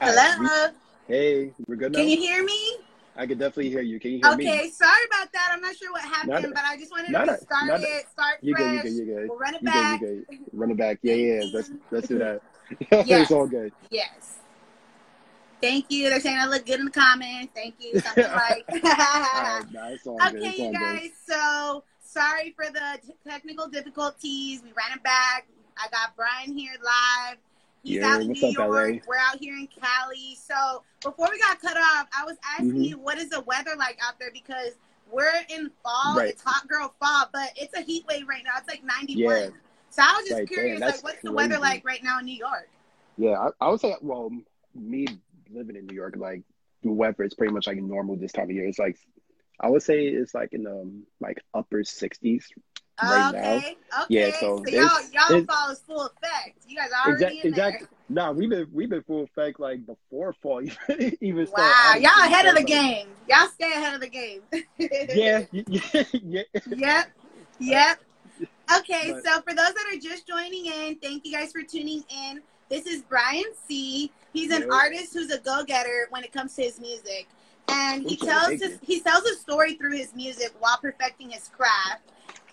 Hello. Hey, we're good now. Can you hear me? I can definitely hear you. Can you hear me? Okay, sorry about that. I'm not sure what happened, Not but I just wanted to start a- it, start You good? You good? You good? We'll run it You back. good? You good? Run it back. Yeah, yeah. Let's let's do that. Yes. it's all good. Yes. Thank you. They're saying I look good in the comments. Thank you. Something like. All right, nah, it's all good. okay, you guys. So sorry for the t- technical difficulties. We ran it back. I got Brian here live. Out in New up, York. We're out here in Cali. So before we got cut off, I was asking Mhm. you what is the weather like out there because we're in fall. Right. It's hot girl fall, but it's a heat wave right now. It's like 91. Yeah. So I was just Right, curious, that's like, what's the weather like right now in New York? Yeah, I, I would say. Well, me living in New York, like the weather is pretty much like normal this time of year. It's like I would say it's like in the um, like upper sixties right now. okay, okay. Yeah, so y'all, y'all it's- fall is full effect. You guys are already Exactly. in there. Exactly. Nah, we've been we've been full effect like before fall even even started. Wow, y'all ahead of the game. Y'all stay ahead of the game. Yeah, yeah, yeah. Yep. Yep. Okay, But- so for those that are just joining in, thank you guys for tuning in. This is Brian C. He's an Yep. artist who's a go-getter when it comes to his music. And he Okay, tells his, he tells a story through his music while perfecting his craft.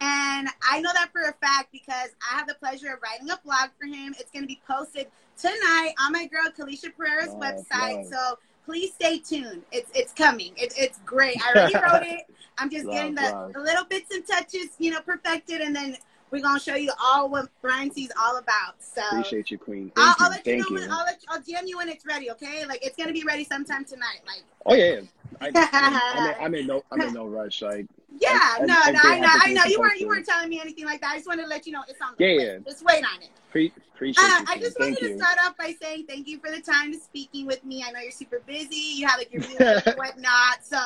And I know that for a fact because I have the pleasure of writing a blog for him. It's going to be posted tonight on my girl Kalisha Pereira's Oh, website. So please stay tuned. It's it's coming. It, it's great. I already wrote it. I'm just Wow, getting the, the little bits and touches, you know, perfected, and then we're gonna show you all what Brian C's all about. So Appreciate you, Queen. I'll, Thank I'll you. let you Thank know you. when I'll let I'll DM you when it's ready. Okay, like it's gonna be ready sometime tonight. Like Oh yeah. I, I'm, in, I'm in no I'm in no rush. Like yeah, And- no, and no, I know, I know. You weren't you weren't telling me anything like that. I just wanted to let you know it's on the Yeah, yeah. Just wait on it. pre- appreciate Uh. I just wanted to you. start off by saying thank you for the time to speaking with me. I know you're super busy. You have like your music and whatnot. So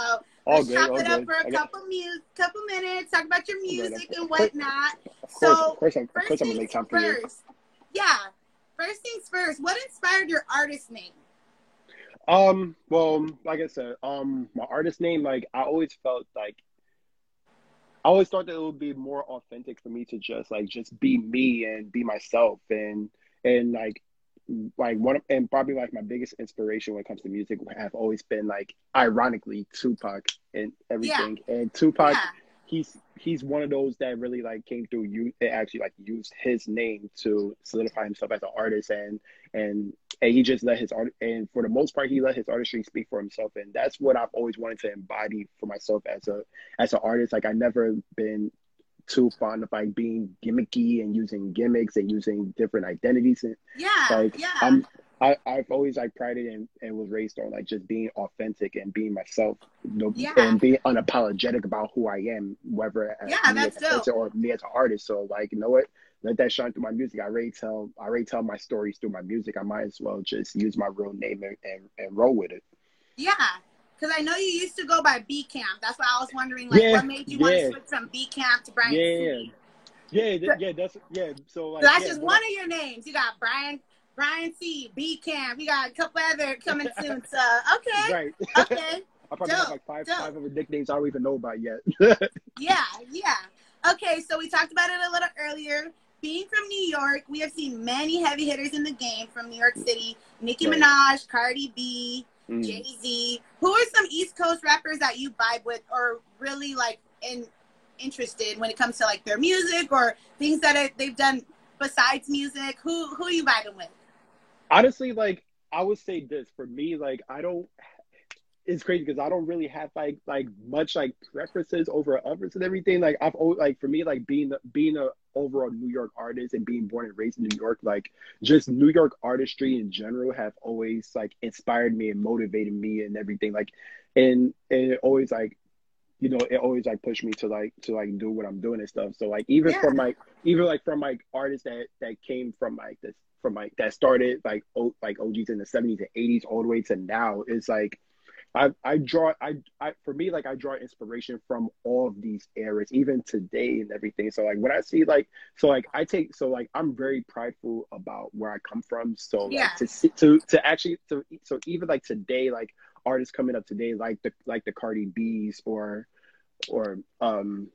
All let's good. chop it up good. for a I couple mu- couple minutes. Talk about your music and whatnot. Of course, So, of course, I'm, First I'm gonna things make time for you. first. Yeah. First things first. What inspired your artist name? Um, well, like I said, um, my artist name, like I always felt like I always thought that it would be more authentic for me to just like just be me and be myself and and like like one of, and probably like my biggest inspiration when it comes to music have always been like ironically Tupac and everything. And Tupac yeah. he's he's one of those that really like came through you it actually like used his name to solidify himself as an artist and and and he just let his art and for the most part he let his artistry speak for himself and that's what I've always wanted to embody for myself as a as an artist like I never been too fond of like being gimmicky and using gimmicks and using different identities and Yeah. like yeah. I'm I, I've always like prided and, and was raised on like just being authentic and being myself you know, Yeah. and being unapologetic about who I am, whether as Yeah, me that's as a person or me as an artist. So like, you know what? Let that shine through my music. I already tell I already tell my stories through my music. I might as well just use my real name and, and, and roll with it. yeah. Because I know you used to go by B Camp. That's why I was wondering, like, Yeah, what made you want to switch from B Camp to Brian Yeah. Yeah, th- yeah, that's yeah. So like So that's yeah, just one of your names. You got Brian, Brian C, B Camp. We got a couple other coming soon. So okay, Right. okay, I probably have like five dope. five other nicknames I don't even know about yet. yeah, yeah. Okay, so we talked about it a little earlier. Being from New York, we have seen many heavy hitters in the game from New York City: Nicki Right. Minaj, Cardi B, Mm. Jay Z. Who are some East Coast rappers that you vibe with, or really like in interested when it comes to like their music or things that they've done besides music? Who who are you vibing with? Honestly like i would say this for me like i don't it's crazy because i don't really have like like much like preferences over others and everything like i've always like for me like being being a overall new york artist and being born and raised in new york like just new york artistry in general have always like inspired me and motivated me and everything like and and it always like you know, it always like pushed me to like to like do what I'm doing and stuff. So like even Yeah. from like even like from like artists that that came from like this from like that started like o, like OGs in the 70s and 80s all the way to now is like I I draw I I for me like I draw inspiration from all of these eras even today and everything. So like when I see like so like I take so like I'm very prideful about where I come from. So like Yeah. to see to to actually to so even like today like artists coming up today like the like the Cardi B's or or um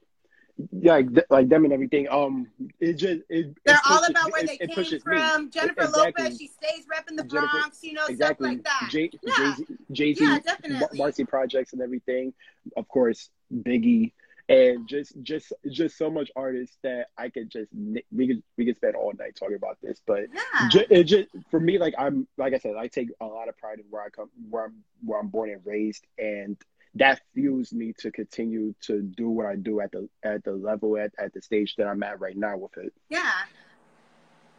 like like them and everything. Um, it just it, they're it all about where they it came pushes me. from. Jennifer Exactly. Lopez, she stays repping the Jennifer- Bronx, you know, exactly. stuff like that. Jay Yeah. Jay Z, Yeah, definitely. Marcy projects and everything. Of course, Biggie, and just just just so much artists that I could just we could we could spend all night talking about this, but. Yeah. Ju- it just for me like i'm like i said i take a lot of pride in where i come where i'm where i'm born and raised and that fuels me to continue to do what i do at the at the level at, at the stage that i'm at right now with it Yeah.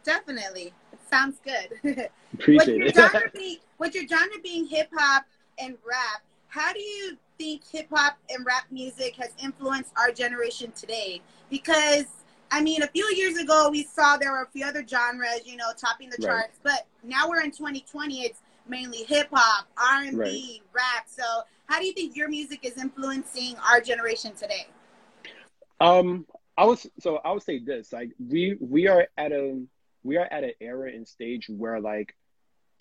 Definitely. It sounds good. with appreciate your it genre being with your genre being hip hop and rap, how do you think hip hop and rap music has influenced our generation today? Because I mean, a few years ago we saw there were a few other genres, you know, topping the Right. charts, but now we're in 2020. It's mainly hip hop, R and B, rap. So, how do you think your music is influencing our generation today? um i was so i would say this like we we are at a we are at an era and stage where like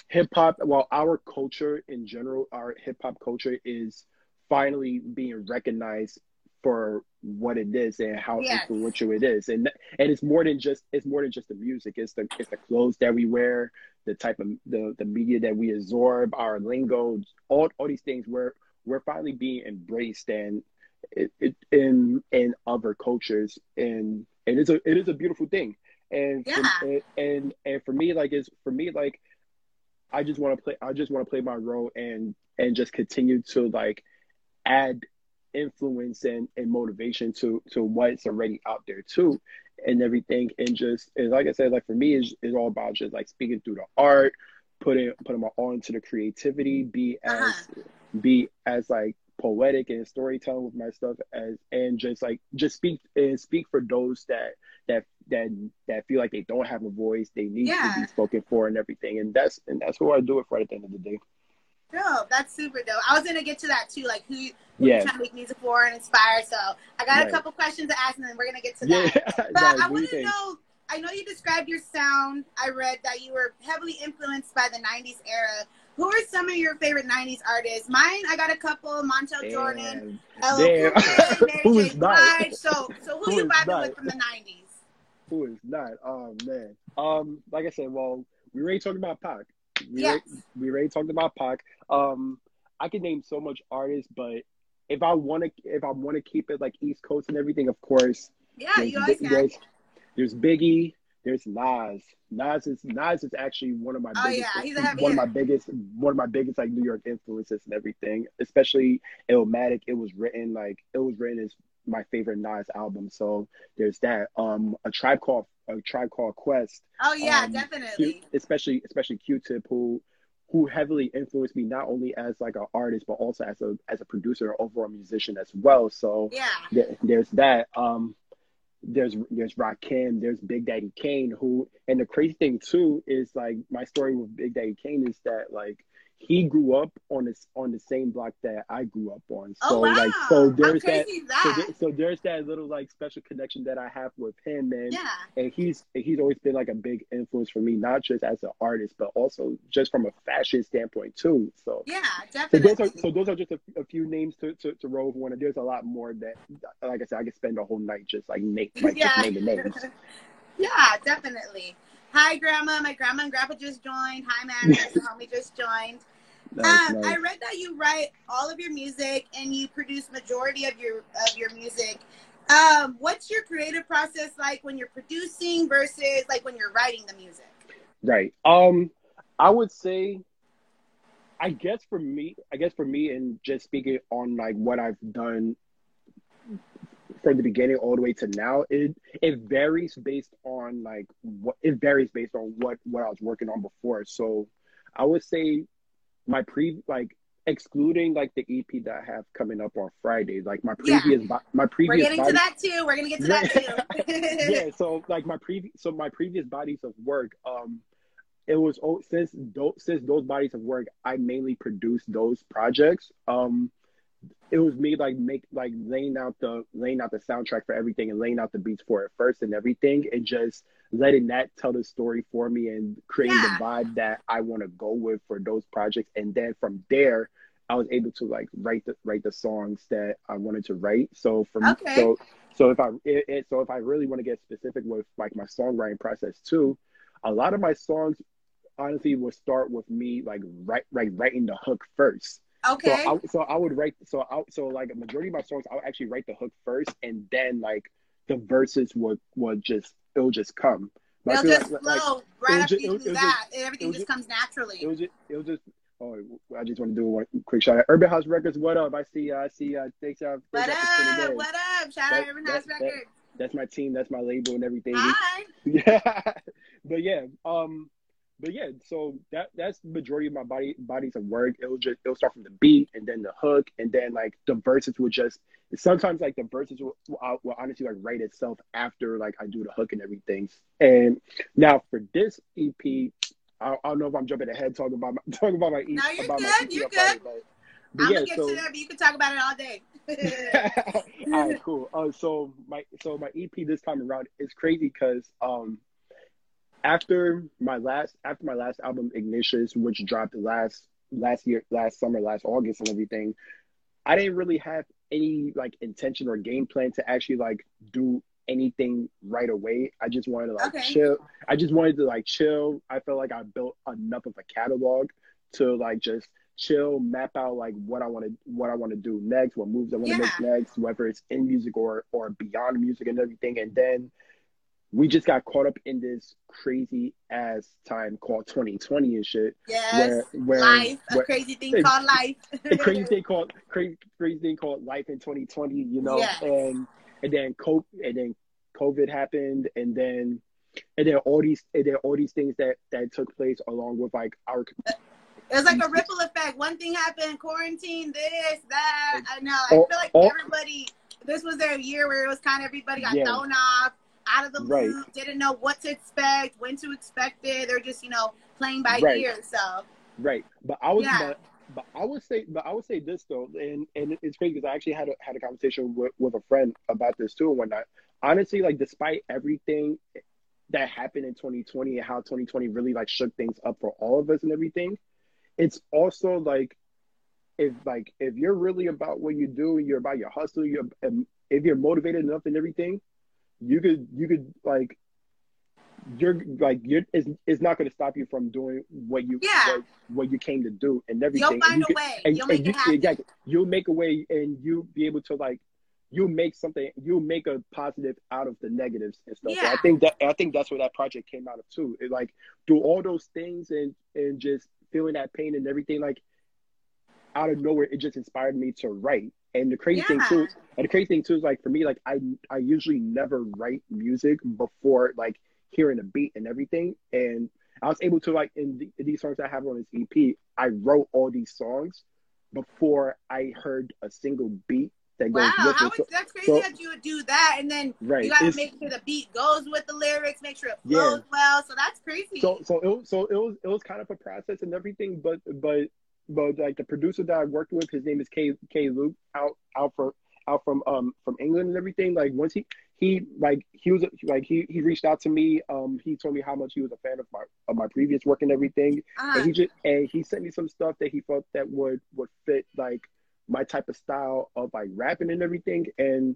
hip hop well our culture in general our hip hop culture is finally being recognized for what it is and how Yes. influential it is and and it's more than just it's more than just the music it's the it's the clothes that we wear the type of the the media that we absorb our lingo all all these things where we're finally being embraced and it, it in in other cultures. And it is a it is a beautiful thing. And Yeah. for, and, and and for me like it's for me like I just want to play I just want to play my role and and just continue to like add influence and, and motivation to to what's already out there too and everything and just and like I said like for me it's, it's all about just like speaking through the art putting putting my all into the creativity be as Uh-huh. be as like poetic and storytelling with my stuff as and just like just speak and speak for those that that that that feel like they don't have a voice they need to be spoken for and everything and that's and that's who I do it for at the end of the day Dope. That's super dope. I was gonna get to that too, like who, you- who Yeah. you're trying to make music for and inspire. So I got Right. a couple questions to ask, and then we're gonna get to yeah that. But no, I what do you want to know. I know you described your sound. I read that you were heavily influenced by the '90s era. Who are some of your favorite '90s artists? Mine, I got a couple: Montel Jordan, Damn. LL Damn. Cool J, Mary Who is not? So, so who, Who you vibing with from the '90s? Who is not? Oh man. Um, like I said, well, we already talked about Pac. We Yes. already, we already talked about Pac. Um, I could name so much artists, but if I want to, if I want to keep it like East Coast and everything, of course, Yeah, there's, you always there's, there's Biggie, there's Nas. Nas is Nas is actually one of my Oh, biggest, yeah, he's a heavy one of my biggest, one of my biggest like New York influences and everything. Especially Illmatic. It was written like it was written as my favorite Nas album. So there's that. Um, a tribe called a tribe called Quest. Oh yeah, Um, definitely. Especially especially Q-Tip, who who heavily influenced me not only as like an artist but also as a as a producer and overall musician as well. So Yeah. there, there's that. Um, there's there's Rakim, there's Big Daddy Kane, who and the crazy thing too is like my story with Big Daddy Kane is that like he grew up on this on the same block that I grew up on. Oh, so oh wow. like so there's that is so, that? there, so there's that little like special connection that I have with him and yeah. and he's he's always been like a big influence for me, not just as an artist, but also just from a fashion standpoint too. So Yeah, definitely. so those are so those are just a, a few names to, to, to roll with one. There's a lot more that, like I said, I could spend a whole night just like name like Yeah. just naming names. yeah, definitely. Hi, Grandma. My grandma and grandpa just joined. Hi, the homie just joined. Nice, um, nice. I read that you write all of your music and you produce majority of your of your music. Um, what's your creative process like when you're producing versus like when you're writing the music? Right. Um, I would say, I guess for me, I guess for me, and just speaking on like what I've done from the beginning all the way to now, it it varies based on like what it varies based on what what I was working on before. So, I would say my pre like excluding like the EP that I have coming up on Friday, like my previous bo- my We're previous getting to that too. We're gonna get to that too. yeah so like my previous so my previous bodies of work um it was oh, since those since those bodies of work i mainly produced those projects um it was me like make like laying out the laying out the soundtrack for everything and laying out the beats for it first and everything and just letting that tell the story for me and creating Yeah. the vibe that i want to go with for those projects and then from there I was able to like write the write the songs that I wanted to write. So from Okay. so so if I it, it, so if I really want to get specific with like my songwriting process too, a lot of my songs honestly will start with me like write like writing the hook first. So Okay. I so I would write so I so like a majority of my songs I would actually write the hook first and then like the verses would would just it'll just come. But I They'll just like, like flow it right after you do that. just- Everything just comes naturally. it was just it was just oh I just want to do one quick shout out. Urban House Records, what up? I see uh, I see uh thanks uh what thanks y'all for tuning up? What up? Shout That- out Urban that- House that- Records. That's my team, that's my label and everything. Hi. Yeah. but yeah, um but yeah, so that that's the majority of my body bodies of work. It'll just it'll start from the beat and then the hook and then like the verses will just sometimes like the verses will, will, will honestly like write itself after like I do the hook and everything. And now for this EP, I, I don't know if I'm jumping ahead talking about my talking about my EP. No, you're good, you're good. But, but I'm yeah, gonna get so to that, but you can talk about it all day. all right, cool. Uh, so my so my EP this time around is crazy because um after my last after my last album Ignatius, which dropped last last year last summer last August and everything, I didn't really have any like intention or game plan to actually like do anything right away. I just wanted to like Okay. chill. I just wanted to like chill. I felt like I built enough of a catalog to like just chill, map out like what I want to what I want to do next, what moves I want to make next, whether it's in music or or beyond music and everything. And then we just got caught up in this crazy ass time called 2020 and shit. yes. Where where, life. A crazy thing It's- called life. a crazy thing called crazy crazy thing called life in 2020, you know, Yes. and and then COVID and then COVID happened, and then and then all these and then all these things that that took place along with like our It was like a ripple effect. One thing happened, quarantine, this, that. I know. I feel like all- everybody, this was their year where it was kind of everybody got Yeah. thrown off, out of the Right. loop, didn't know what to expect, when to expect it. They're just, you know, playing by Right. ear. So, right. But I was Yeah. but, but I would say but I would say this though, and and it's crazy because I actually had a had a conversation with with a friend about this too and whatnot. Honestly, like despite everything that happened in 2020 and how 2020 really like shook things up for all of us and everything, it's also like if like if you're really about what you do, and you're about your hustle, you're if you're motivated enough and everything, you could you could like you're like you're it's, it's not going to stop you from doing what you Yeah. what, what you came to do and everything. you'll find you a could- way. and, You'll and make you, exactly you'll make a way and you'll be able to like you'll make something you'll make a positive out of the negatives and stuff. So I think that I think that's where that project came out of too. It like do all those things and and just feeling that pain and everything like out of nowhere it just inspired me to write. And the crazy thing too and the crazy thing too is like for me like I I usually never write music before like hearing a beat and everything and I was able to like in, the, in these songs I have on this EP I wrote all these songs before I heard a single beat that goes Wow, with how it. is, So, that's crazy so- that you would do that, and then right. you gotta make sure the beat goes with the lyrics, make sure it Yeah. flows well. So that's crazy. so so it so it was it was kind of a process and everything, but but but like the producer that I worked with, his name is K K Luke out out from out from um from England and everything. Like once he he like he was like he he reached out to me. Um, he told me how much he was a fan of my of my previous work and everything. uh, and he just and he sent me some stuff that he felt that would would fit like my type of style of like rapping and everything and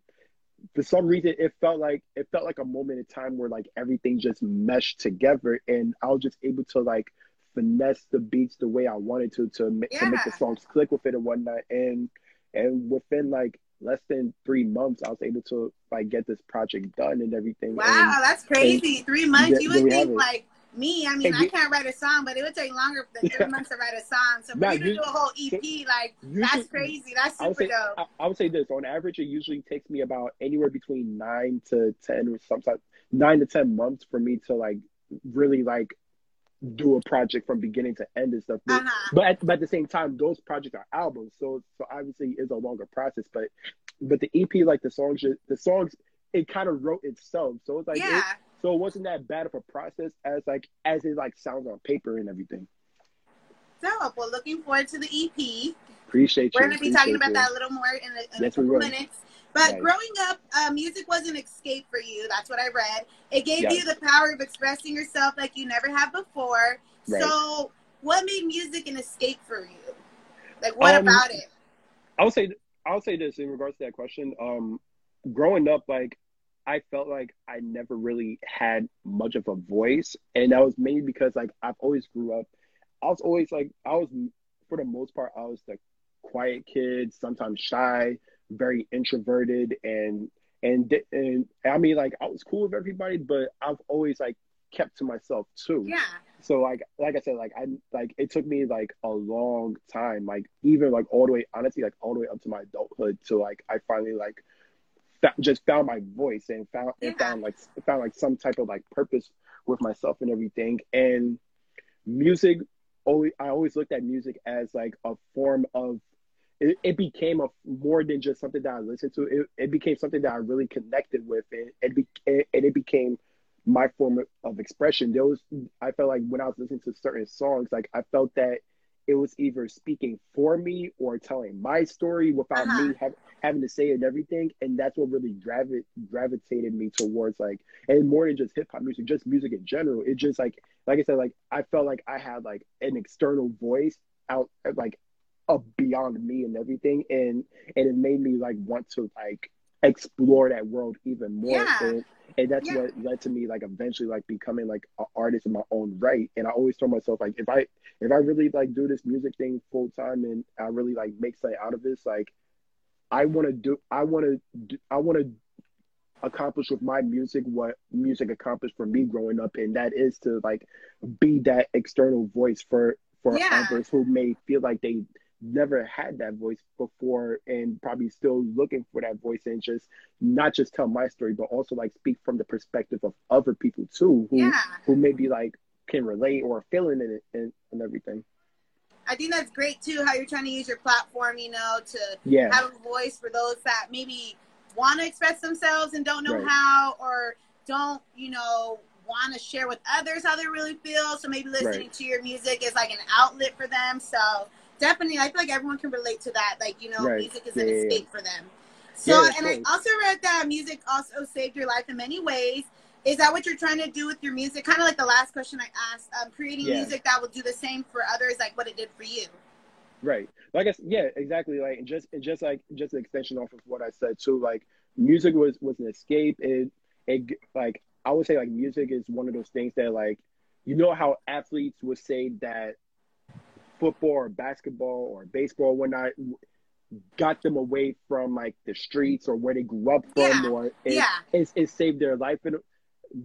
for some reason it felt like it felt like a moment in time where like everything just meshed together and I was just able to like finesse the beats the way I wanted to to, ma- to make the songs click with it and whatnot and and within like less than three months I was able to like get this project done and everything wow, and that's crazy. Three months. there- you would think like me. I mean, And I you- can't write a song, but it would take longer than three months to write a song. So for Nah, you to you- do a whole EP, like that's should- crazy. That's I super say dope. I, I would say this on average it usually takes me about anywhere between nine to ten or sometimes nine to ten months for me to like really like do a project from beginning to end and stuff. But, Uh-huh. but, at, but at the same time, those projects are albums, so so obviously it's a longer process. But but the EP, like the songs, the songs, it kind of wrote itself. So it's like it- yeah. so it wasn't that bad of a process as like as it like sounds on paper and everything. Dope. Well, looking forward to the EP. Appreciate you. We're going to be talking about you. that a little more in a, in Yes, a couple minutes. But Right. growing up, uh, music was an escape for you. That's what I read. It gave Yes. you the power of expressing yourself like you never have before. Right. So, what made music an escape for you? Like, what Um, about it? I'll say I'll say this in regards to that question. Um, growing up, like I felt like I never really had much of a voice, and that was mainly because like I've always grew up. I was always like I was for the most part I was the quiet kid, sometimes shy, very introverted, and and and I mean like I was cool with everybody, but I've always like kept to myself too. Yeah. So like like I said, like I like it took me like a long time, like even like all the way honestly, like all the way up to my adulthood to like I finally like fa- just found my voice and found and Yeah. found like found like some type of like purpose with myself and everything. And music always I always looked at music as like a form of it, it became a more than just something that I listened to. It, it became something that I really connected with, and it be, and it became my form of, expression. There was I felt like when I was listening to certain songs, like I felt that it was either speaking for me or telling my story without Uh-huh. me have, having to say it and everything. And that's what really gravi- gravitated me towards like, and more than just hip hop music, just music in general. It just like, like I said, like I felt like I had like an external voice out, like up beyond me and everything, and and it made me like want to like explore that world even more. Yeah. And, and that's Yeah. what led to me like eventually like becoming like an artist in my own right. And I always told myself like if I if I really like do this music thing full time and I really like make something out of this, like I want to do, I want to, I want to accomplish with my music what music accomplished for me growing up, and that is to like be that external voice for for Yeah. others who may feel like they never had that voice before and probably still looking for that voice and just not just tell my story but also like speak from the perspective of other people too who Yeah. who maybe like can relate or feeling it and, and everything I think that's great too. How you're trying to use your platform, you know, to yeah have a voice for those that maybe want to express themselves and don't know Right. how, or don't, you know, want to share with others how they really feel. So maybe listening Right. to your music is like an outlet for them. So definitely, I feel like everyone can relate to that. Like, you know, Right. music is Yeah, an yeah. escape for them. So, Yeah, and I also read that music also saved your life in many ways. Is that what you're trying to do with your music? Kind of like the last question I asked, um, creating music that will do the same for others, like what it did for you. Right. Like I yeah, exactly. Like just just like just an extension off of what I said too. Like music was was an escape. It it like I would say like music is one of those things that like you know how athletes would say that football or basketball or baseball when I got them away from like the streets or where they grew up from Yeah. or it, Yeah. it, it saved their life and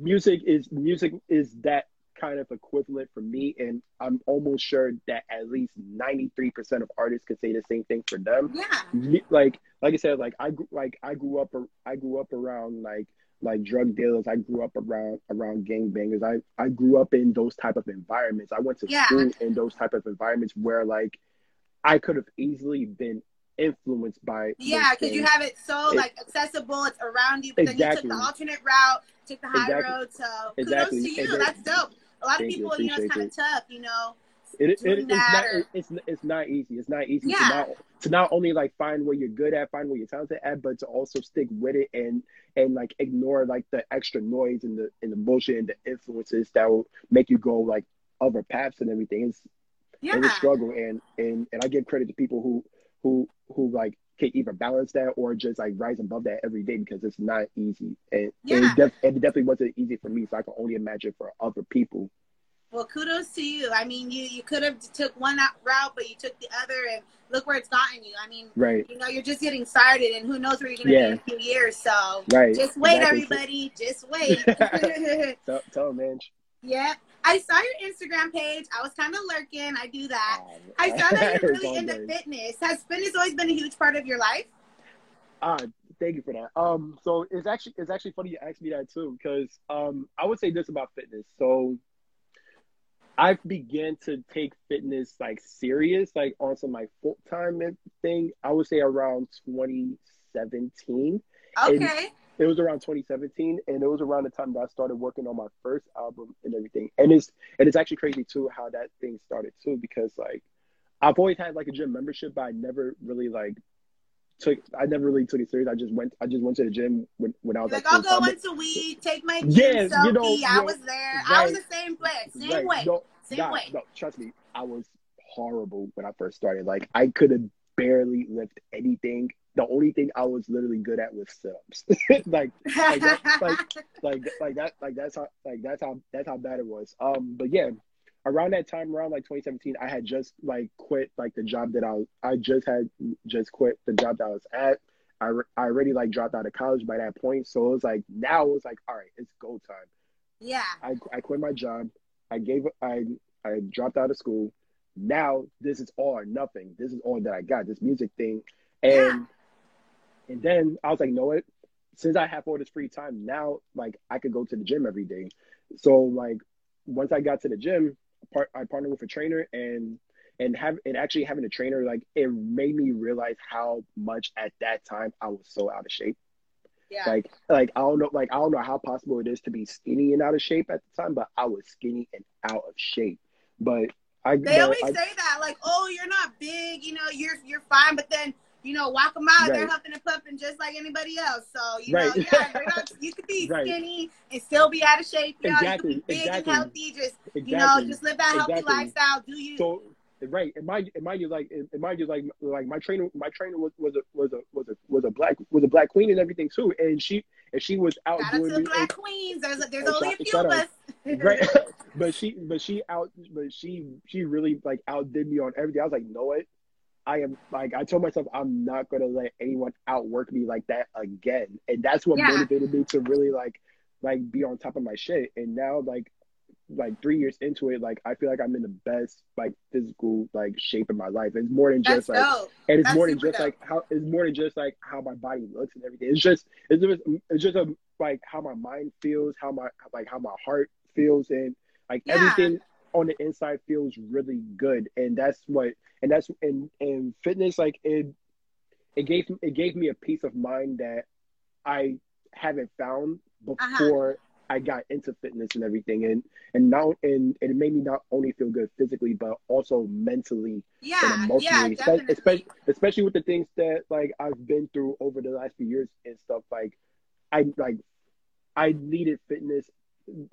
music is music is that kind of equivalent for me and i'm almost sure that at least 93% of artists could say the same thing for them Yeah. Like like i said like i grew like i grew up i grew up around like like drug dealers i grew up around around gangbangers i i grew up in those type of environments i went to Yeah. school in those type of environments where like i could have easily been influenced by Yeah, because you have it so It- like accessible, it's around you, but then you took the alternate route, took the high Exactly. road. So Exactly. kudos to you. Then- That's dope. A lot of Thank you. people, you, know, it's kind of tough, you know. it, it, it's not it's it's not easy. It's not easy Yeah. to not to not only like find where you're good at, find where you're talented at, but to also stick with it and and like ignore like the extra noise and the and the bullshit and the influences that will make you go like other paths and everything. It's Yeah, it's a struggle and and and I give credit to people who who who like can either balance that or just like rise above that every day because it's not easy and, and, Yeah. it, def- and it definitely wasn't easy for me so I can only imagine for other people. Well, kudos to you. I mean, you you could have took one route, but you took the other, and look where it's gotten you. I mean, Right. you know, you're just getting started, and who knows where you're gonna Yeah. be in a few years. So Right. just wait, Exactly. everybody. Just wait. Tell, tell man. yeah, I saw your Instagram page. I was kind of lurking. I do that. Um, I saw that you're really into good. fitness. Has fitness always been a huge part of your life? Ah, thank you for that. Um, so it's actually it's actually funny you asked me that too, because um, I would say this about fitness. So I began to take fitness like serious, like on some like full time thing. I would say around 2017. Okay. It was around 2017, and it was around the time that I started working on my first album and everything. And it's and it's actually crazy too how that thing started too, because like I've always had like a gym membership, but I never really like took I never really took it serious. I just went I just went to the gym when, when I was like like I'll go once a week, take my Yeah, gym you know, I yeah, was there. I was the same place, same Right. way, No, same nah, way. no, trust me, I was horrible when I first started. Like I could have barely lift anything. The only thing I was literally good at was sit-ups. like, like, that, like, like, like that, like that's how, like that's how, that's how bad it was. Um, but yeah, around that time, around like 2017, I had just like quit like the job that I was, I just had just quit the job that I was at. I, I already like dropped out of college by that point. So it was like, now it was like, all right, it's go time. Yeah. I, I quit my job. I gave, I, I dropped out of school. Now this is all or nothing. This is all that I got, this music thing. And, yeah. and then I was like, know what? Since I have all this free time now, like I could go to the gym every day. So like once I got to the gym, part I partnered with a trainer and and have and actually having a trainer like it made me realize how much at that time I was so out of shape. Yeah. Like like I don't know like I don't know how possible it is to be skinny and out of shape at the time, but I was skinny and out of shape. But I they always I, say that like oh you're not big you know you're you're fine, but then you know, walk them out. Right. They're huffing and puffing just like anybody else. So, you right. know, yeah, not, you could be right. skinny and still be out of shape. You know, exactly. you could be big exactly. and healthy. Just, exactly. you know, just live that healthy exactly. lifestyle. Do you? So, right. And mind, and mind you, like, and mind you, like, like my trainer, my trainer was, was a, was a, was a, was a black, was a black queen and everything too. And she, and she was out Shout doing. Out to the black and, queens. There's, there's oh, only a few of us. right. but she, but she out, but she, she really like outdid me on everything. I was like, no, know what? I am like I told myself I'm not gonna let anyone outwork me like that again, and that's what yeah. motivated me to really like like be on top of my shit. And now like like three years into it, like I feel like I'm in the best like physical like shape in my life. It's more than just that's like, dope. and it's that's more than just dope. like how it's more than just like how my body looks and everything. It's just it's just it's just a like how my mind feels, how my like how my heart feels, and like yeah. everything on the inside feels really good, and that's what and that's and and fitness like it it gave it gave me a peace of mind that I haven't found uh-huh. before uh-huh. I got into fitness and everything, and and now and, and it made me not only feel good physically but also mentally yeah, and emotionally, yeah, especially, especially with the things that like I've been through over the last few years and stuff. Like I like I needed fitness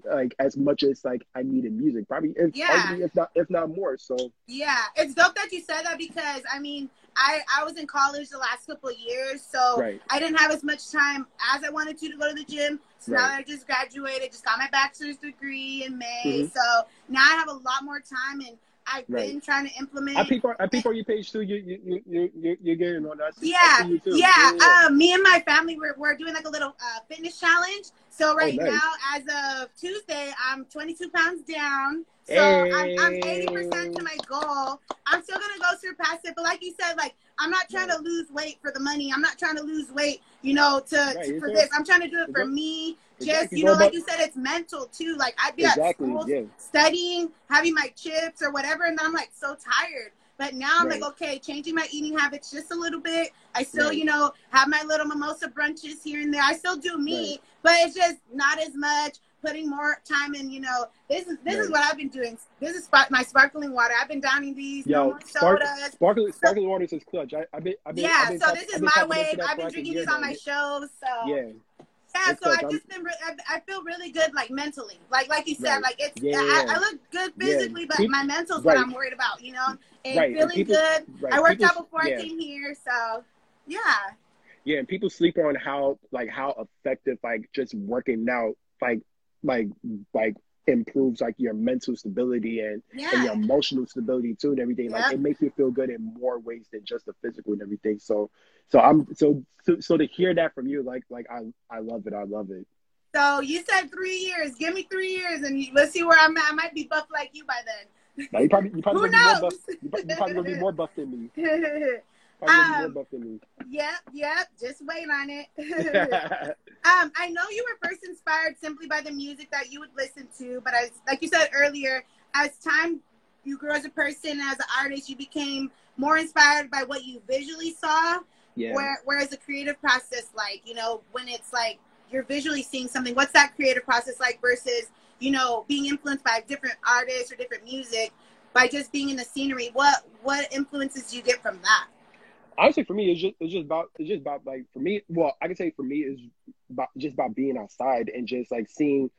like as much as like I needed music, probably if, yeah. if not if not more. So yeah, it's dope that you said that because I mean I I was in college the last couple of years, so right. I didn't have as much time as I wanted to to go to the gym. So right. now that I just graduated, just got my bachelor's degree in May, mm-hmm. so now I have a lot more time and I've right. been trying to implement. I peep on, I peep on your page too. You you you you you're getting on that. Yeah, yeah. yeah. Um, me and my family we're we're doing like a little uh, fitness challenge. So oh, right oh, nice. now, as of Tuesday, I'm 22 pounds down. So hey. I'm, I'm 80% to my goal. I'm still gonna go surpass it, but like you said, like I'm not trying to lose weight for the money. I'm not trying to lose weight, you know, to, right. to for this. I'm trying to do it for me. Just you know, like you said, it's mental too. Like I'd be exactly, at school yeah. studying, having my chips or whatever, and then I'm like so tired. But now I'm right. like, okay, changing my eating habits just a little bit. I still, right. you know, have my little mimosa brunches here and there. I still do me, right. but it's just not as much. Putting more time in, you know, this is this is what I've been doing. This is my sparkling water. I've been downing these Yo, no spark, sodas. Sparkling, sparkling water is clutch. I, I've been, I've been, yeah. I've been so this is my way. I've been drinking these on my shows. So yeah. Yeah, so I just been, I, I, feel really good, like mentally, like like you said, right. like it's, yeah, I, I, look good physically, yeah. but my mental's right. what I'm worried about, you know, and right. feeling and people, good. I worked people, out before. I came here, so yeah. Yeah, and people sleep on how like how effective like just working out like like like improves like your mental stability and, yeah. and your emotional stability too and everything. Like it makes you feel good in more ways than just the physical and everything. So so I'm so so, so to hear that from you, like like I I love it. I love it. So you said three years. Give me three years, and let's see where I'm at. I might be buff like you by then. Now you probably you probably be more buff. You probably, probably gonna be more buff than me. Um, more buff than me. Yep, yep. Just wait on it. um, I know you were first inspired simply by the music that you would listen to, but as like you said earlier, as time you grew as a person, as an artist, you became more inspired by what you visually saw yeah. Where, whereas the creative process, like, you know, when it's like you're visually seeing something, what's that creative process like versus, you know, being influenced by different artists or different music by just being in the scenery? What what influences do you get from that? I would say for me, it's just it's just about it's just about like for me. Well, I can say for me is about just about being outside and just like seeing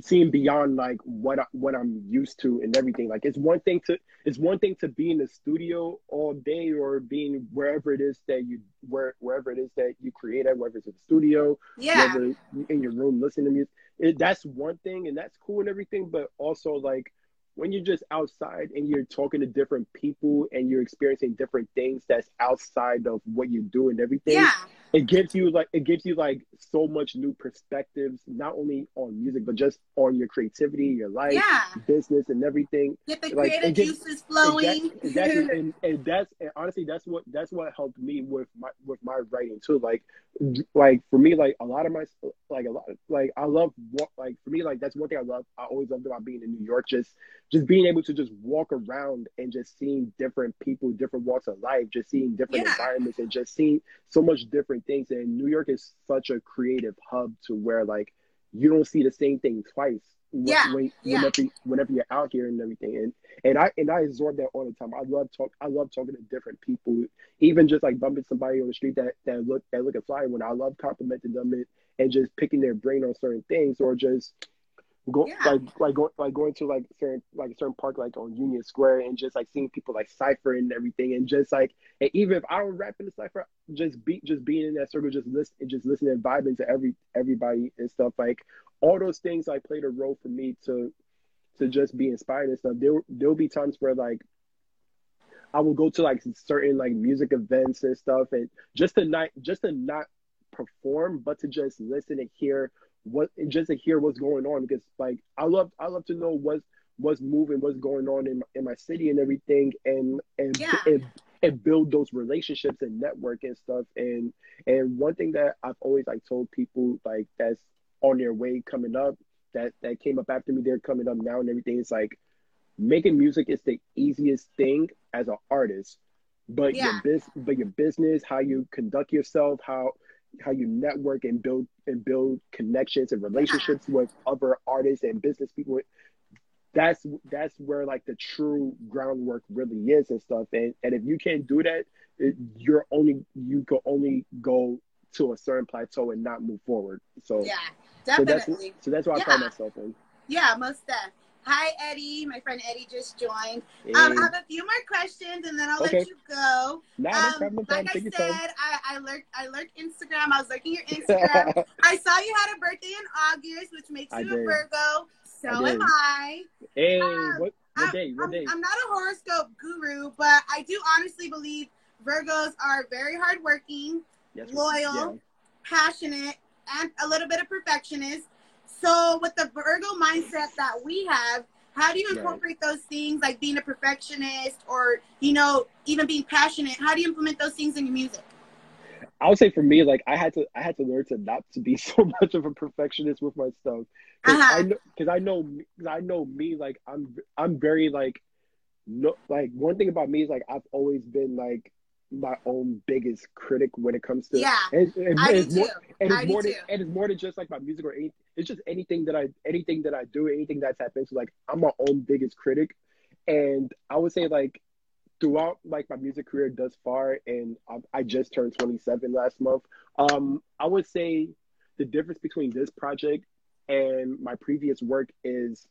seeing beyond like what I, what I'm used to and everything. Like it's one thing to it's one thing to be in the studio all day or being wherever it is that you where wherever it is that you create at, whether it's in the studio, Yeah. in your room listening to music. It, that's one thing and that's cool and everything. But also like when you're just outside and you're talking to different people and you're experiencing different things that's outside of what you do and everything Yeah. It gives you like it gives you like so much new perspectives not only on music but just on your creativity your life Yeah. business and everything Get the Like, creative gets- juices flowing. Exactly, exactly. and, and that's and honestly that's what that's what helped me with my with my writing too like like for me like a lot of my like a lot like i love like for me like that's one thing i love i always loved about being in new york just just being able to just walk around and just seeing different people different walks of life just seeing different Yeah. environments and just seeing so much different things and new york is such a creative hub to where like you don't see the same thing twice Yeah, when, yeah. whenever, whenever you're out here and everything and and I and I absorb that all the time. I love talk. I love talking to different people, even just like bumping somebody on the street that that look that look at fly. When I love complimenting them and, and just picking their brain on certain things, or just go Yeah. like like go, like going to like certain like a certain park like on Union Square and just like seeing people like cipher and everything, and just like and even if I don't rap in the cipher, just be just being in that circle, just listen and just listening and vibing to every everybody and stuff like all those things like played a role for me to to just be inspired and stuff. There there'll be times where like I will go to like certain like music events and stuff and just to not just to not perform but to just listen and hear what just to hear what's going on because like I love I love to know what's what's moving, what's going on in my, in my city and everything and and, Yeah. and and build those relationships and network and stuff and and one thing that I've always like told people like that's on their way coming up that that came up after me they're coming up now and everything it's like making music is the easiest thing as an artist but Yeah. your biz but your business how you conduct yourself how how you network and build and build connections and relationships with other artists and business people that's that's where like the true groundwork really is and stuff and and if you can't do that it, you're only you can only go to a certain plateau and not move forward so Yeah. so that's Definitely. so that's what I find myself in Yeah, most def. Hi, Eddie. My friend Eddie just joined. And, Um, I have a few more questions, and then I'll Okay. let you go. nah, no Um, problem, like problem. I said. I, I lurked. I lurked Instagram. I was lurking your Instagram. I saw you had a birthday in August, which makes I you a did. Virgo. So I am I. hey, Um, what what day? What I'm, day? I'm not a horoscope guru, but I do honestly believe Virgos are very hardworking, Yes, loyal, passionate, and a little bit of perfectionist. So, with the Virgo mindset that we have, how do you Right. incorporate those things, like being a perfectionist or, you know, even being passionate? How do you implement those things in your music? I would say for me, like I had to, I had to learn to not to be so much of a perfectionist with my stuff, because Uh-huh. I know, because I know, because I know me, like I'm, I'm very like, no, like one thing about me is like I've always been like my own biggest critic when it comes to, Yeah, and, and, I do it's more, too. and I it's do more than, too. and it's more than just like my music or anything. It's just anything that I, anything that I do, anything that's happened. So like I'm my own biggest critic, and I would say like throughout like my music career thus far, and I, I just turned 27 last month. Um, I would say the difference between this project and my previous work is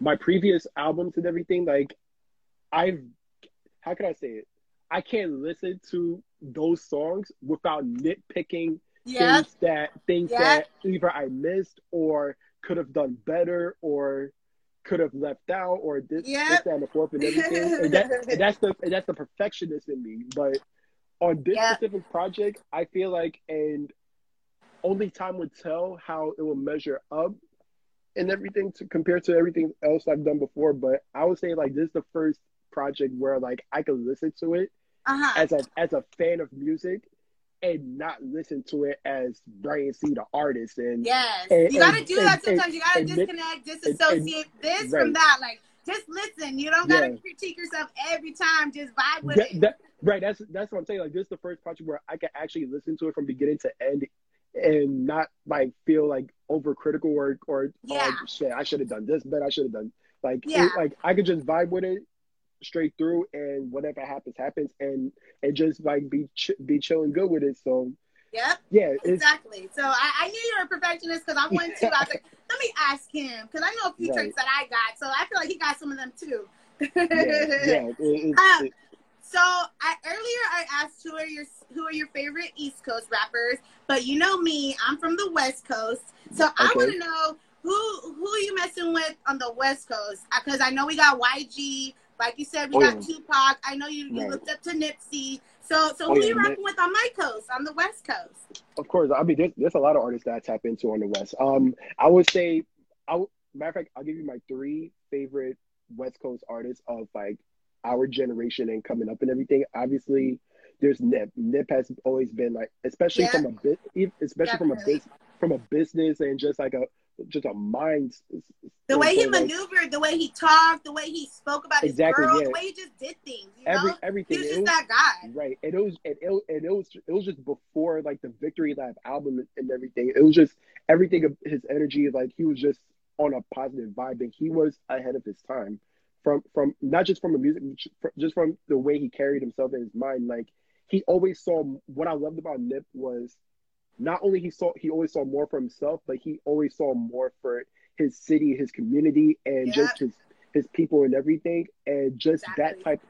my previous albums and everything. Like I've, how can I say it? I can't listen to those songs without nitpicking Yeah, things that things Yeah. that either I missed or could have done better or could have left out or this, Yep. this that, and the fourth and everything. and, that, and that's the and that's the perfectionist in me. But on this Yep. specific project, I feel like and only time would tell how it will measure up and everything to compare to everything else I've done before. But I would say like this is the first project where like I could listen to it uh huh. as a as a fan of music and not listen to it as Brian C the artist and Yes, and- you gotta and- do that sometimes. You gotta disconnect, disassociate this right. from that. Like, just listen. You don't gotta Yeah. critique yourself every time. Just vibe with that, it. that- right that's that's what I'm saying like this is the first project where I can actually listen to it from beginning to end and not like feel like overcritical or or Yeah. oh, shit I should have done this but I should have done like it- like I could just vibe with it straight through and whatever happens happens and and just like be ch- be chilling good with it so Yep. Yeah, Exactly. So I, I knew you were a perfectionist because I went to. I was like, let me ask him because I know a few Right. tricks that I got. So I feel like he got some of them too. yeah, yeah. It, it, Um, it- So I, earlier I asked who are your who are your favorite East Coast rappers, but you know me, I'm from the West Coast, so I want to know who who are you messing with on the West Coast? Because I know we got YG, like you said, we Oh, got yeah. Tupac. I know you, you Right. looked up to Nipsey. So so Oh, who yeah, you rocking with on my coast, on the West Coast? Of course, I mean, there's, there's a lot of artists that I tap into on the West. Um, I would say, I matter of fact, I'll give you my three favorite West Coast artists of like our generation and coming up and everything. Obviously, there's Nip. Nip has always been like, especially Yeah. from a bit, especially from a Definitely. bus from a business and just like a just a mind. The way he like, maneuvered, the way he talked, the way he spoke about his Exactly, girl, yeah. the way he just did things. You every know, he everything. was It just was- that guy. Right, and it was and it, and it was it was just before like the Victory Lap album and- and everything. It was just everything of his energy. Like he was just on a positive vibe, and he was ahead of his time. From from not just from the music, just from the way he carried himself in his mind. Like he always saw what I loved about Nip was not only he saw he always saw more for himself, but he always saw more for his city, his community, and Yeah. just his his people and everything, and just that type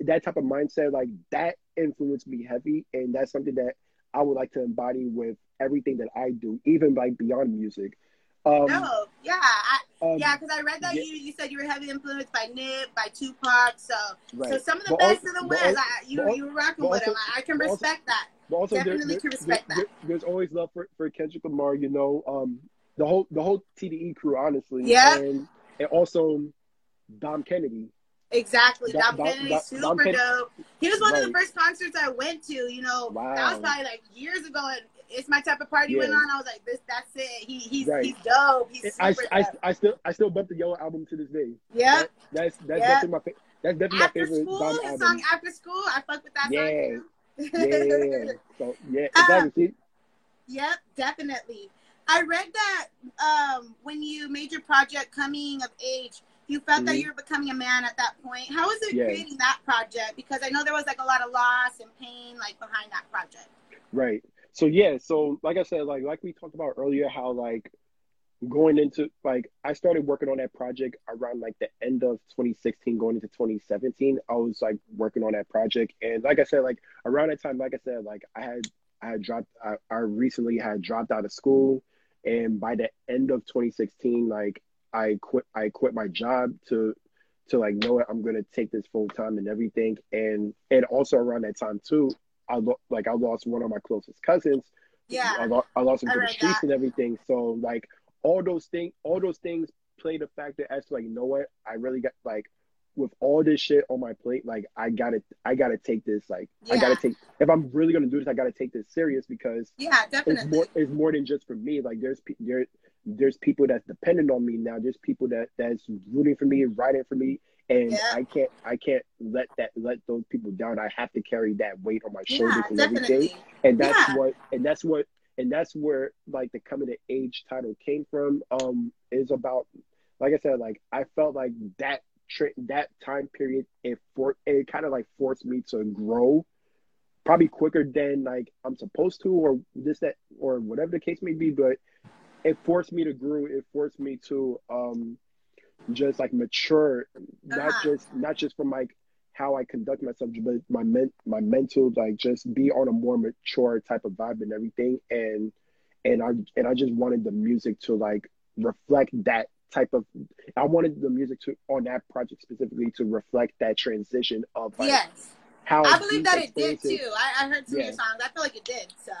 that type of mindset, like that influenced me heavy, and that's something that I would like to embody with everything that I do, even like beyond music. Um, no, yeah, I, um, yeah, because I read that yeah. you you said you were heavily influenced by Nip, by Tupac. So right. so some of the But best al- of the West, I, you but you were rocking with also- him. I, I can but also- respect that. But also, Definitely there- can respect there- that. there- there's always love for, for Kendrick Lamar. You know, um, the whole the whole TDE crew, honestly. Yeah. And and also Dom Kennedy. Exactly, Dom- Dom Kennedy, Dom- super Dom dope. He was one of the first concerts I went to. You know, that was probably like years ago, and it's my type of party. Went Yeah. on, I was like, this, that's it. He, he's Right. he's dope. He's I, super I, dope. I still I still bump the Yellow album to this day. Yep. That's that's Yeah. definitely my fa- that's definitely my After favorite school, Dom his album. song "After School," I fuck with that Yeah. song. Yeah. So yeah, Um, exactly. See, Yep, definitely. I read that um, when you made your project coming of age, you felt that Mhm. you were becoming a man at that point. How was it Yeah. creating that project? Because I know there was like a lot of loss and pain like behind that project. Right. So yeah, so like I said, like like we talked about earlier, how like going into like I started working on that project around like the end of 2016, going into 2017. I was like working on that project, and like I said, like around that time, like I said, like I had I had dropped I, I recently had dropped out of school, and by the end of 2016, like I quit I quit my job to to like know what I'm gonna take this full time and everything, and and also around that time too, I lo- like I lost one of my closest cousins. I, Yeah. lo- I lost him to the streets that. and everything. So like all those things, all those things played a factor as to like, you know what? I really got like with all this shit on my plate, like I gotta, I gotta take this. Like I gotta take. If I'm really gonna do this, I gotta take this serious because Yeah, it's more, it's more than just for me. Like there's pe- there, there's people that's dependent on me now. There's people that that's rooting for me, and writing for me, and Yeah. I can't, I can't let that let those people down. I have to carry that weight on my shoulders and everything and that's Yeah. what and that's what and that's where like the coming to age title came from um is about like i said like i felt like that tra- that time period it for it kind of like forced me to grow probably quicker than like i'm supposed to or this that or whatever the case may be but it forced me to grow it forced me to um just like mature not Uh-huh. just not just from like how I conduct myself, but my men, my mental, like just be on a more mature type of vibe and everything. And and I and I just wanted the music to like reflect that type of. I wanted the music to on that project specifically to reflect that transition of like yes. how I believe that it did too. I, I heard some of your songs. I feel like it did. So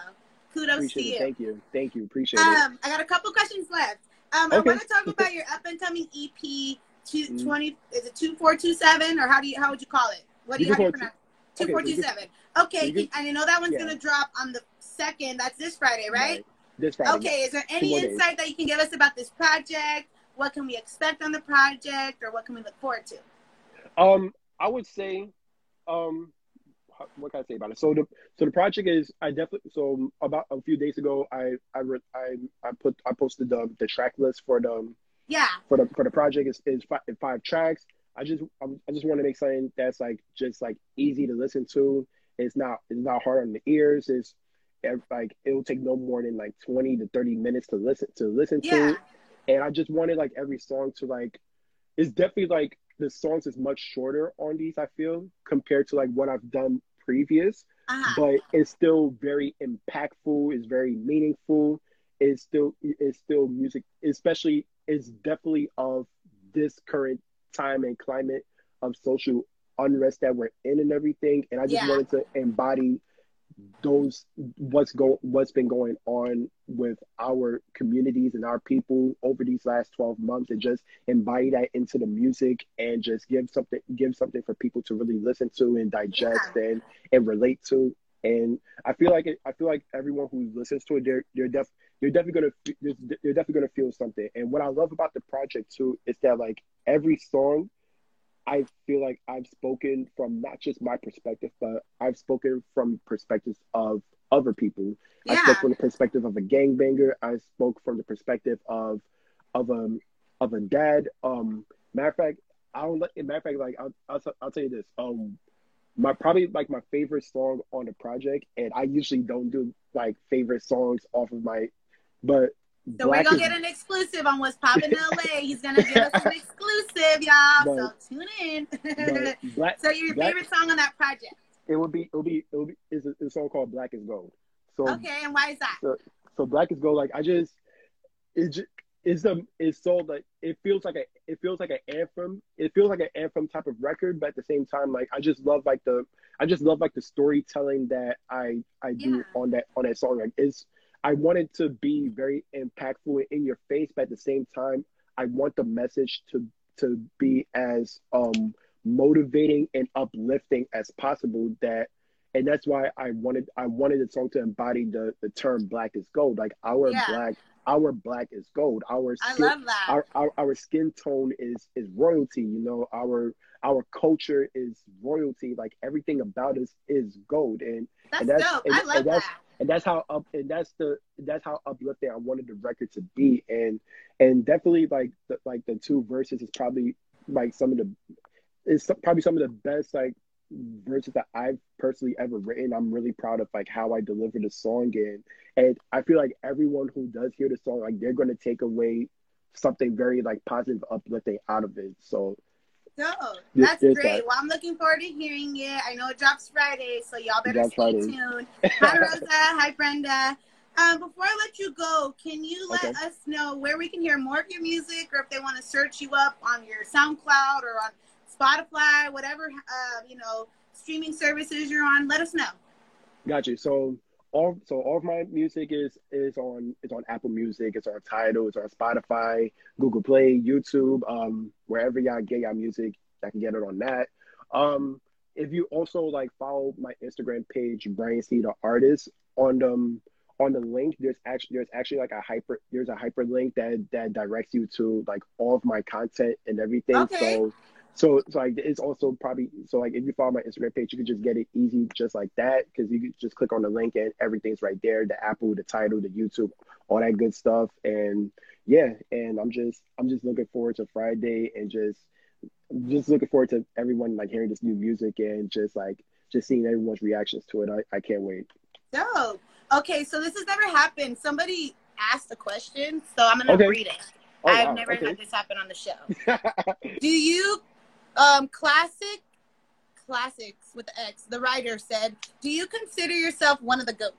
kudos to Appreciate you. it. Thank you. Thank you. Appreciate it. Um, I got a couple questions left. Um, I want to talk about your up and coming EP two Mhm. twenty. Is it two four two seven or how do you how would you call it? What do You you, how do you pronounce? Two okay, four two you can- Okay, and I know that one's yeah. gonna drop on the second. That's this Friday, right? This Friday. Okay. Is there any more days. insight that you can give us about this project? What can we expect on the project, or what can we look forward to? Um, I would say, um, what can I say about it? So the so the project is I definitely so about a few days ago I I re, I I put I posted the the track list for the Yeah. for the for the project is is five, five tracks. I just I'm, I just want to make something that's like just like easy to listen to. It's not it's not hard on the ears. It's like it'll take no more than like 20 to 30 minutes to listen to listen Yeah. to and i just wanted like every song to like it's definitely like the songs is much shorter on these i feel compared to like what i've done previous Uh-huh. but it's still very impactful it's very meaningful it's still it's still music especially it's definitely of this current time and climate of social unrest that we're in and everything and i just Yeah. wanted to embody those what's go what's been going on with our communities and our people over these last 12 months and just embody that into the music and just give something give something for people to really listen to and digest and and relate to. And I feel like it, I feel like everyone who listens to it they're they're def they're definitely gonna they're definitely gonna feel something. And what I love about the project too is that like every song I feel like I've spoken from not just my perspective, but I've spoken from perspectives of other people. Yeah. I spoke from the perspective of a gangbanger. I spoke from the perspective of of a of a dad. Um, matter of fact, I don't. let- Matter of fact, like I'll, I'll I'll tell you this. Um, my probably like my favorite song on the project, and I usually don't do like favorite songs off of my, but So we're gonna is- get an exclusive on what's popping in LA. He's gonna give us an exclusive, y'all. So tune in. black. so your Black- favorite song on that project? It would be. It would be. It would be. It's a, it's a song called "Black Is Gold." So Okay, and why is that? so black is gold like i just it just it's the it's so like it feels like a it feels like an anthem it feels like an anthem type of record but at the same time like i just love like the i just love like the storytelling that i i do Yeah. on that on that song like it's i want it to be very impactful in your face but at the same time i want the message to to be as um motivating and uplifting as possible that and that's why I wanted I wanted the song to embody the the term black is gold. Like our Yeah. black our black is gold. Our I skin, love that. our, our our skin tone is is royalty. You know, our our culture is royalty. Like everything about us is gold, and that's, and that's- dope. and- I love that. And that's how up and that's the that's how uplifting I wanted the record to be. And and definitely like the, like the two verses is probably like some of the it's probably some of the best like verses that I've personally ever written. I'm really proud of like how I delivered the song and and I feel like everyone who does hear the song like they're gonna take away something very like positive, uplifting out of it. So Dope. That's great. guy. Well, I'm looking forward to hearing it. I know it drops Friday, so y'all better stay Friday. tuned. Hi, Rosa. Hi, Brenda. Um, before I let you go, can you let Okay. us know where we can hear more of your music, or if they want to search you up on your SoundCloud or on Spotify, whatever uh, you know streaming services you're on? Let us know. Got you. So all so all of my music is is on is on Apple Music, it's on Tidal, it's on Spotify, Google Play, YouTube, um, wherever y'all get y'all music, I can get it on that. Um, if you also like follow my Instagram page, Brian C the artist, on the on the link, there's actually there's actually like a hyper there's a hyperlink that that directs you to like all of my content and everything. Okay. So so, so like it's also probably so like if you follow my Instagram page, you can just get it easy just like that because you can just click on the link and everything's right there. The Apple, the Tidal, the YouTube, all that good stuff. And yeah, and I'm just I'm just looking forward to Friday and just just looking forward to everyone like hearing this new music and just like just seeing everyone's reactions to it. I, I can't wait. Dope. Okay, so this has never happened. Somebody asked a question, so I'm gonna Okay. read it. Oh, I've wow, never okay. had this happen on the show. Do you, um, classic, classics with the X, the writer said, do you consider yourself one of the goats?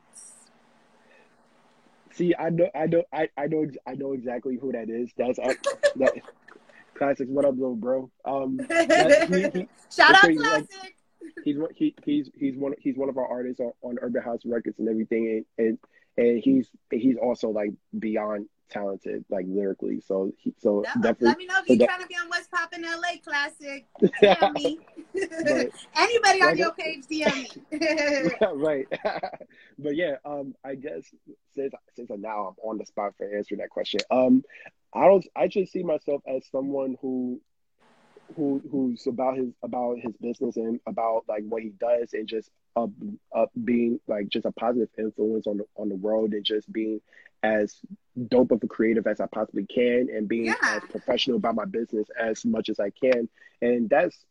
See, I know, I know, I, I know, I know exactly who that is. That's uh, that classics. What up, little bro? Um, that, he, he, Shout out crazy, like- he's one- he, he's he's one he's one of our artists on, on Urban House Records and everything, and, and and he's he's also like beyond talented, like lyrically. So he, so No, definitely. let me know if you're trying to be on What's Poppin' LA Classic. DM me. But- Anybody on your page, DM me. right. but yeah, um, I guess since since now I'm on the spot for answering that question. Um, I don't. I just see myself as someone who, who who's about his about his business and about like what he does and just up up being like just a positive influence on the on the world and just being as dope of a creative as I possibly can and being Yeah. as professional about my business as much as I can. And that's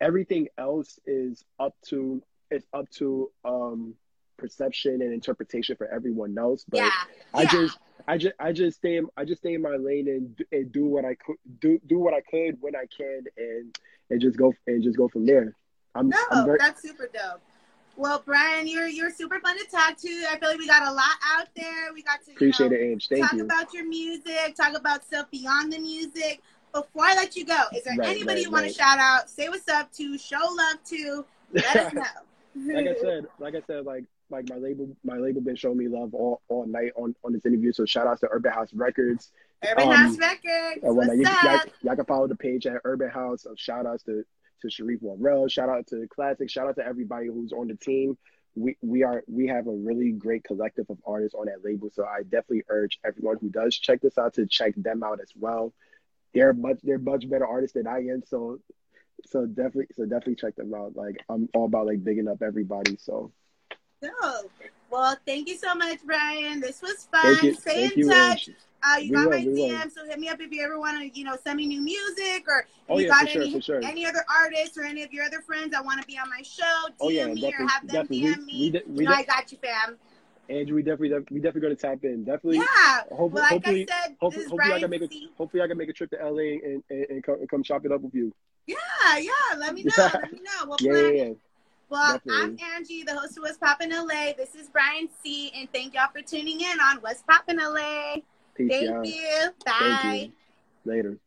everything else is up to it's up to um perception and interpretation for everyone else. But Yeah. I yeah. just I just I just stay in, I just stay in my lane and and do what I could do do what I could when I can and and just go and just go from there. I'm, No, I'm very that's super dope. Well, Brian, you're you're super fun to talk to. I feel like we got a lot out there. We got to appreciate know, it, Ange. Thank talk you. about your music, talk about stuff beyond the music. Before I let you go, is there Right, anybody right, you want right. to shout out, say what's up to, show love to? Let us know. like I said, like I said, like like my label my label been showing me love all, all night on, on this interview. So shout outs to Urban House Records. Urban um, House Records. And when What's I, y'all, up? y'all can follow the page at Urban House. So shout outs to to Sharif Warrell. Shout out to Classic. Shout out to everybody who's on the team. We we are we have a really great collective of artists on that label. So I definitely urge everyone who does check this out to check them out as well. They're much they're much better artists than I am. So so definitely so definitely check them out. Like I'm all about like bigging up everybody. So. Well, thank you so much, Brian. This was fun. Stay thank in you, touch. Uh, you We got will, my will. DM, so hit me up if you ever want to, you know, send me new music or if Oh, you yeah, got for sure, any sure. any other artists or any of your other friends that want to be on my show. DM Oh yeah, me definitely, or have them definitely. DM We, me. we, de- we you know, I got you, fam. Andrew, we definitely, we definitely going to tap in. Definitely. Yeah. Hope, Well, like hopefully, I said, hopefully, hopefully I can make a hopefully I can make a trip to LA and, and, and, come, and come chop it up with you. Yeah, yeah. Let me know. Let me know. We'll Yeah, plan yeah, yeah. Well, I'm Angie, the host of What's Poppin' LA. This is Brian C. And thank y'all for tuning in on What's Poppin' LA. Peace, Thank y'all. you. Bye. Thank you. Later.